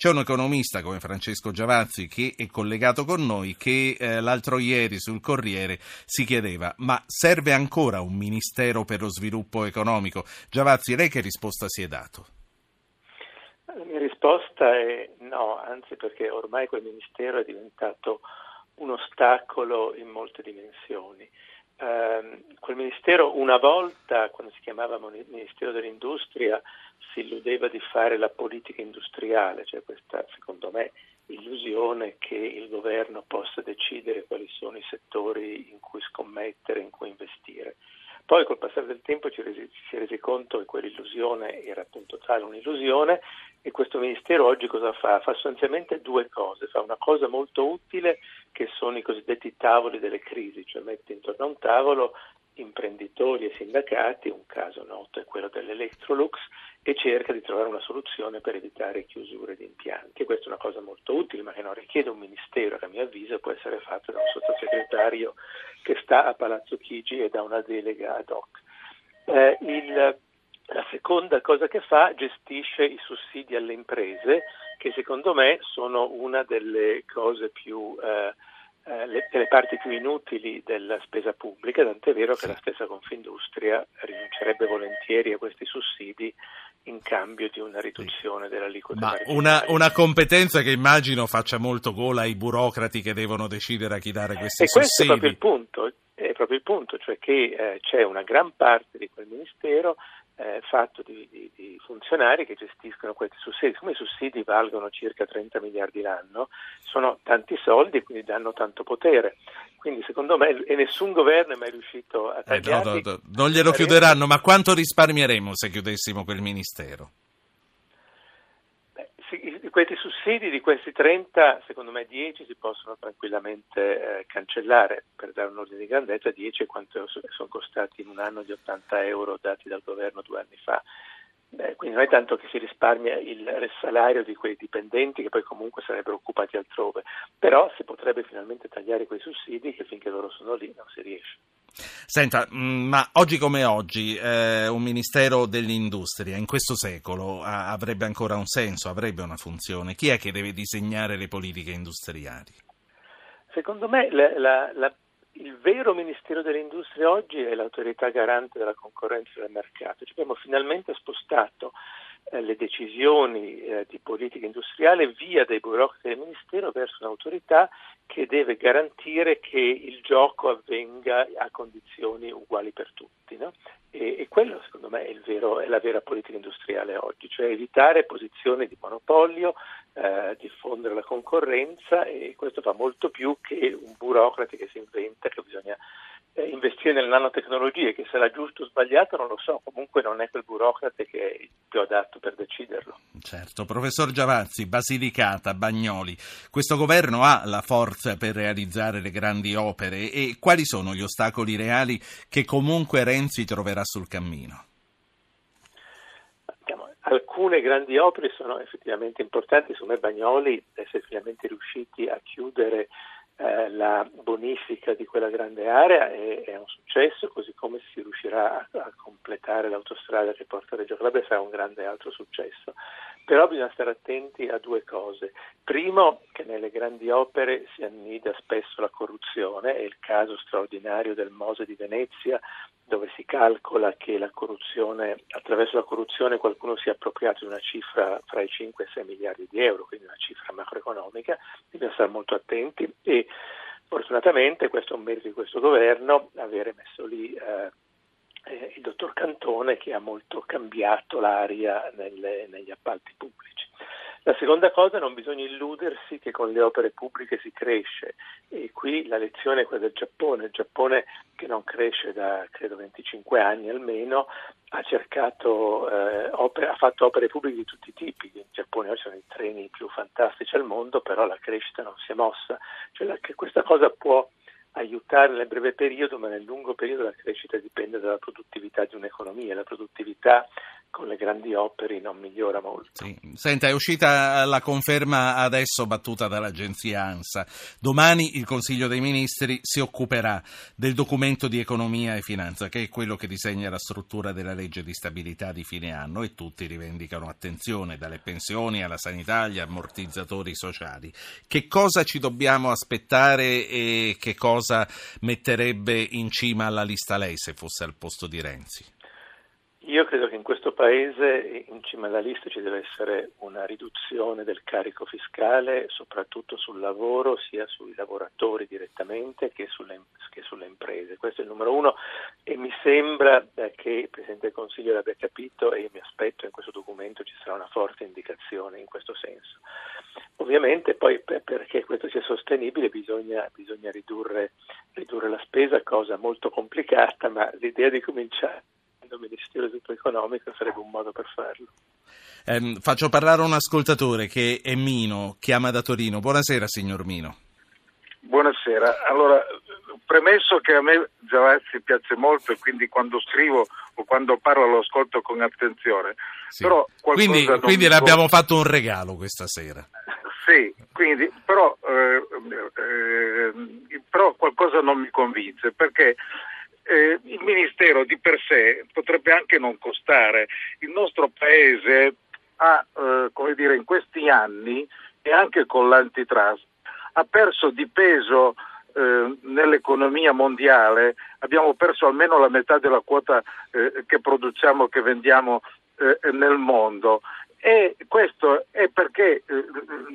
C'è un economista come Francesco Giavazzi che è collegato con noi che eh, l'altro ieri sul Corriere si chiedeva ma serve ancora un Ministero per lo sviluppo economico? Giavazzi, lei che risposta si è dato? La mia risposta è no, anzi perché ormai quel Ministero è diventato un ostacolo in molte dimensioni. Eh, quel Ministero una volta, quando si chiamava Ministero dell'Industria, si illudeva di fare la politica industriale, cioè questa, secondo me, illusione che il governo possa decidere quali sono i settori in cui scommettere, in cui investire. Poi col passare del tempo ci, resi, si è resi conto che quell'illusione era appunto tale un'illusione e questo Ministero oggi cosa fa? Fa sostanzialmente due cose, fa una cosa molto utile che sono i cosiddetti tavoli delle crisi, cioè mette intorno a un tavolo imprenditori e sindacati, un caso noto è quello dell'Electrolux, e cerca di trovare una soluzione per evitare chiusure di impianti. Questa è una cosa molto utile, ma che non richiede un ministero, che a mio avviso può essere fatto da un sottosegretario che sta a Palazzo Chigi e da una delega ad hoc. Eh, il, la seconda cosa che fa gestisce i sussidi alle imprese, che secondo me sono una delle cose più eh, le, le, parti più inutili della spesa pubblica, tant'è vero che la stessa Confindustria rinuncerebbe volentieri a questi sussidi in cambio di una riduzione sì. dell'aliquota. Ma una, una, competenza che immagino faccia molto gola ai burocrati che devono decidere a chi dare questi e sussidi. Questo è proprio il punto, è proprio il punto cioè che eh, c'è una gran parte di quel ministero eh, fatto di, di, funzionari che gestiscono questi sussidi. Come i sussidi valgono circa 30 miliardi l'anno, sono tanti soldi e quindi danno tanto potere. Quindi secondo me, e nessun governo è mai riuscito a tagliarli. Eh, no, no, no, non glielo chiuderanno, ma quanto risparmieremo se chiudessimo quel ministero? questi sussidi di questi 30, secondo me 10 si possono tranquillamente eh, cancellare, per dare un ordine di grandezza 10 è quanto sono costati in un anno di 80 euro dati dal governo due anni fa. Beh, quindi non è tanto che si risparmia il salario di quei dipendenti che poi comunque sarebbero occupati altrove, però si potrebbe finalmente tagliare quei sussidi che finché loro sono lì non si riesce. Senta, mm, ma oggi come oggi eh, un Ministero dell'Industria in questo secolo a, avrebbe ancora un senso, avrebbe una funzione? Chi è che deve disegnare le politiche industriali? Secondo me la, la, la il vero Ministero dell'Industria oggi è l'autorità garante della concorrenza del mercato. Ci abbiamo finalmente spostato eh, le decisioni eh, di politica industriale via dai burocrati del Ministero verso un'autorità che deve garantire che il gioco avvenga a condizioni uguali per tutti. No? E, e, quello secondo me è, vero, è, la vera politica industriale oggi, cioè evitare posizioni di monopolio, eh, diffondere la concorrenza e questo fa molto più che un burocrate che si inventa che bisogna eh, investire nelle nanotecnologie, che sarà giusto o sbagliato non lo so, comunque non è quel burocrate che è il più adatto per deciderlo. Certo, professor Giavazzi, Basilicata, Bagnoli, questo governo ha la forza per realizzare le grandi opere e quali sono gli ostacoli reali che comunque Renzi troverà sul cammino? Alcune grandi opere sono effettivamente importanti, secondo me Bagnoli essere finalmente riusciti a chiudere eh, la bonifica di quella grande area è, è, un successo, così come si riuscirà a, a completare l'autostrada che porta a Reggio Calabria sarà un grande altro successo. Però bisogna stare attenti a due cose. Primo, che nelle grandi opere si annida spesso la corruzione, è il caso straordinario del Mose di Venezia, dove si calcola che la attraverso la corruzione qualcuno si è appropriato di una cifra fra i 5 e i 6 miliardi di euro, quindi una cifra macroeconomica, bisogna stare molto attenti e fortunatamente questo è un merito di questo governo, avere messo lì eh, eh, il dottor Cantone che ha molto cambiato l'aria nelle, negli appalti pubblici. La seconda cosa, non bisogna illudersi che con le opere pubbliche si cresce. E qui la lezione è quella del Giappone, il Giappone che non cresce da credo 25 anni almeno ha cercato, eh, opere, ha fatto opere pubbliche di tutti i tipi, in Giappone oggi sono i treni più fantastici al mondo, però la crescita non si è mossa, cioè la, questa cosa può aiutare nel breve periodo, ma nel lungo periodo la crescita dipende dalla produttività di un'economia. La produttività con le grandi opere non migliora molto. Sì. Senta, è uscita la conferma adesso battuta dall'agenzia ANSA. Domani il Consiglio dei Ministri si occuperà del documento di economia e finanza, che è quello che disegna la struttura della legge di stabilità di fine anno e tutti rivendicano attenzione, dalle pensioni alla sanità agli ammortizzatori sociali. Che cosa ci dobbiamo aspettare e che cosa metterebbe in cima alla lista lei se fosse al posto di Renzi? Io credo che in questo Paese, in cima alla lista, ci deve essere una riduzione del carico fiscale, soprattutto sul lavoro, sia sui lavoratori direttamente che sulle, che sulle imprese. Questo è il numero uno e mi sembra eh, che il Presidente del Consiglio l'abbia capito e io mi aspetto in questo documento ci sarà una forte indicazione in questo senso. Ovviamente poi perché questo sia sostenibile bisogna, bisogna ridurre, ridurre la spesa, cosa molto complicata, ma l'idea di cominciare il Ministero dello Economico sarebbe un modo per farlo. Eh, faccio parlare un ascoltatore che è Mino, chiama da Torino. Buonasera signor Mino. Buonasera, allora premesso che a me Giavazzi piace molto e quindi quando scrivo o quando parlo lo ascolto con attenzione. Sì. Però quindi quindi le abbiamo fatto un regalo questa sera. Sì, quindi, però, eh, eh, però qualcosa non mi convince perché eh, il Ministero di per sé potrebbe anche non costare. Il nostro Paese ha, eh, come dire, in questi anni e anche con l'antitrust ha perso di peso eh, nell'economia mondiale, abbiamo perso almeno la metà della quota eh, che produciamo, che vendiamo eh, nel mondo e questo è perché eh,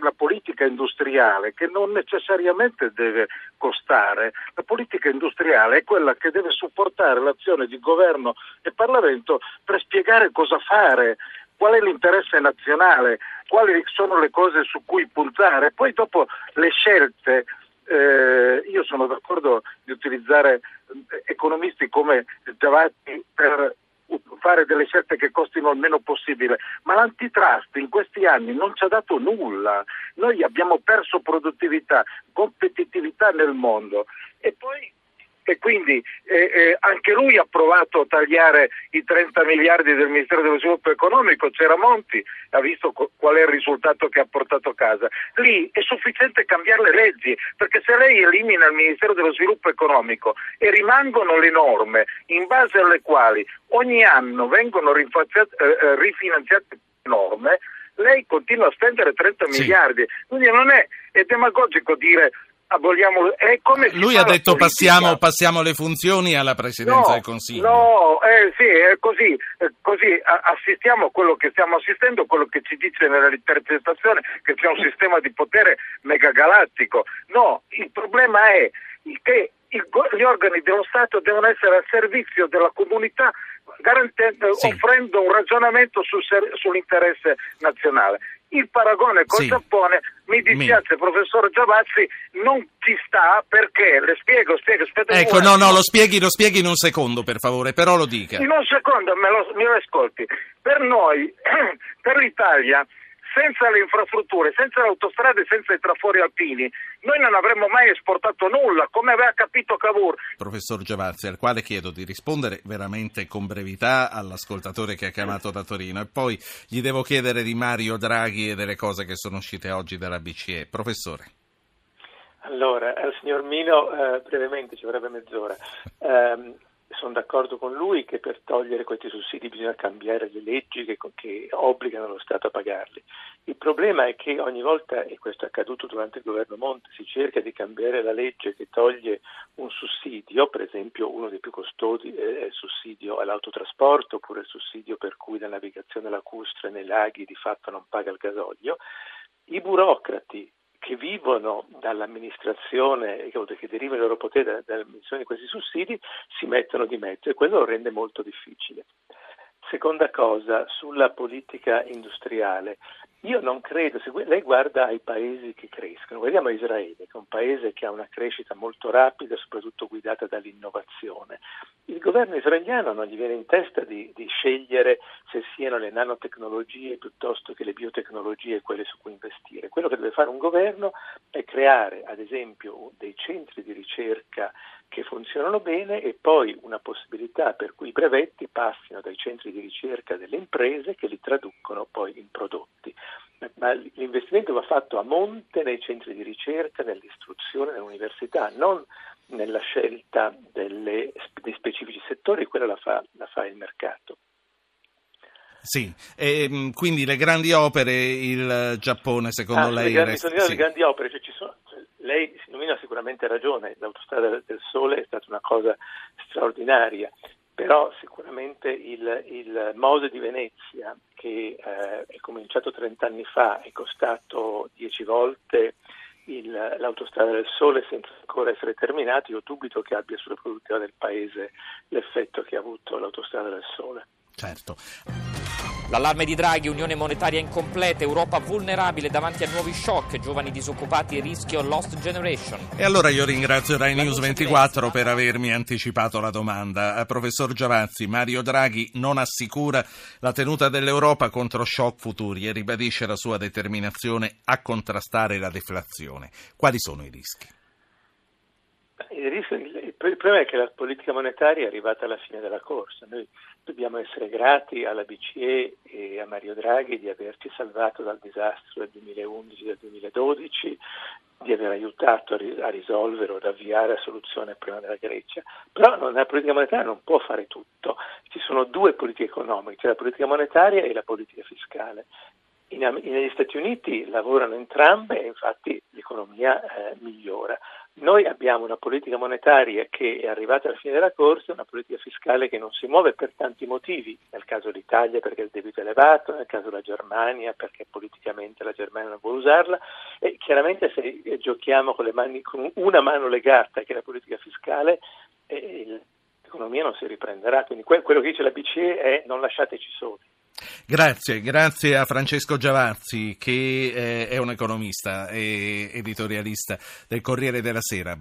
la politica industriale, che non necessariamente deve costare, la politica industriale è quella che deve supportare l'azione di governo e Parlamento per spiegare cosa fare, qual è l'interesse nazionale, quali sono le cose su cui puntare, poi dopo le scelte. Eh, io sono d'accordo di utilizzare eh, economisti come Giavatti per fare delle scelte che costino il meno possibile, ma l'antitrust in questi anni non ci ha dato nulla. Noi abbiamo perso produttività, competitività nel mondo e poi e quindi eh, eh, anche lui ha provato a tagliare i 30 miliardi del Ministero dello Sviluppo Economico, c'era Monti, ha visto co- qual è il risultato che ha portato a casa. Lì è sufficiente cambiare le leggi, perché se lei elimina il Ministero dello Sviluppo Economico e rimangono le norme in base alle quali ogni anno vengono eh, eh, rifinanziate norme, lei continua a spendere 30 sì. miliardi. Quindi non è, è demagogico dire aboliamo. È come Lui ha detto passiamo, passiamo, le funzioni alla Presidenza no, del Consiglio. No, eh, sì, è così. È così assistiamo a quello che stiamo assistendo, quello che ci dice nell'interpretazione che c'è un sistema di potere megagalattico. No, il problema è che gli organi dello Stato devono essere al servizio della comunità sì. offrendo un ragionamento sul, sull'interesse nazionale. Il paragone col sì. Giappone, mi dispiace Mi... professor Giavazzi, non ci sta perché, le spiego, spiego, aspetta Ecco, no, no, lo spieghi, lo spieghi in un secondo per favore, però lo dica. In un secondo, me lo, me lo ascolti. Per noi, per l'Italia, senza le infrastrutture, senza le autostrade, senza i trafori alpini, noi non avremmo mai esportato nulla, come aveva capito Cavour. Professor Giavazzi, al quale chiedo di rispondere veramente con brevità all'ascoltatore che ha chiamato da Torino e poi gli devo chiedere di Mario Draghi e delle cose che sono uscite oggi dalla BCE. Professore. Allora, al signor Mino, eh, brevemente, ci vorrebbe mezz'ora. Eh, sono d'accordo con lui che per togliere questi sussidi bisogna cambiare le leggi che, che, obbligano lo Stato a pagarli. Il problema è che ogni volta, e questo è accaduto durante il governo Monte, si cerca di cambiare la legge che toglie un sussidio, per esempio uno dei più costosi è il sussidio all'autotrasporto oppure il sussidio per cui la navigazione lacustre nei laghi di fatto non paga il gasolio. I burocrati che vivono dall'amministrazione, che derivano il loro potere dall'amministrazione di questi sussidi, si mettono di mezzo e quello lo rende molto difficile. Seconda cosa, sulla politica industriale. Io non credo, se lei guarda ai paesi che crescono, guardiamo Israele, che è un paese che ha una crescita molto rapida, soprattutto guidata dall'innovazione. Il governo israeliano non gli viene in testa di, di scegliere se siano le nanotecnologie piuttosto che le biotecnologie quelle su cui investire. Quello che deve fare un governo è creare, ad esempio, dei centri di ricerca che funzionano bene e poi una possibilità per cui i brevetti passino dai centri di ricerca delle imprese che li traducono poi in prodotti. Ma l'investimento va fatto a monte nei centri di ricerca, nell'istruzione, nell'università, non nella scelta delle, dei specifici settori, quella la fa, la fa il mercato. Sì, e, quindi le grandi opere, il Giappone secondo ah, lei... Le grandi, resta... sì. le grandi opere, cioè, sono, cioè, lei Silvino ha sicuramente ragione, l'autostrada del Sole è stata una cosa straordinaria, però sicuramente il, il Mose di Venezia, che eh, è cominciato 30 anni fa, è costato 10 volte il, l'autostrada del Sole senza ancora essere terminato, io dubito che abbia sulla produttività del Paese l'effetto che ha avuto l'autostrada del Sole. Certo. L'allarme di Draghi, unione monetaria incompleta, Europa vulnerabile davanti a nuovi shock, giovani disoccupati, rischio lost generation. E allora io ringrazio Rai News 24 per avermi anticipato la domanda. Eh, professor Giavazzi, Mario Draghi non assicura la tenuta dell'Europa contro shock futuri e ribadisce la sua determinazione a contrastare la deflazione. Quali sono i rischi? Il, rischio, il problema è che la politica monetaria è arrivata alla fine della corsa. Noi Dobbiamo essere grati alla BCE e a Mario Draghi di averci salvato dal disastro del 2011 e del 2012, di aver aiutato a, risolvere o ad avviare la soluzione problema della Grecia. Però la politica monetaria non può fare tutto. Ci sono due politiche economiche, cioè la politica monetaria e la politica fiscale. In, negli Stati Uniti lavorano entrambe e infatti l'economia eh, migliora. Noi abbiamo una politica monetaria che è arrivata alla fine della corsa, una politica fiscale che non si muove per tanti motivi, nel caso dell'Italia perché il debito è elevato, nel caso della Germania perché politicamente la Germania non vuole usarla e chiaramente se giochiamo con, mani, con una mano legata che è la politica fiscale eh, l'economia non si riprenderà, quindi quello che dice la BCE è non lasciateci soli. Grazie, grazie a Francesco Giavazzi che eh, è un economista e editorialista del Corriere della Sera.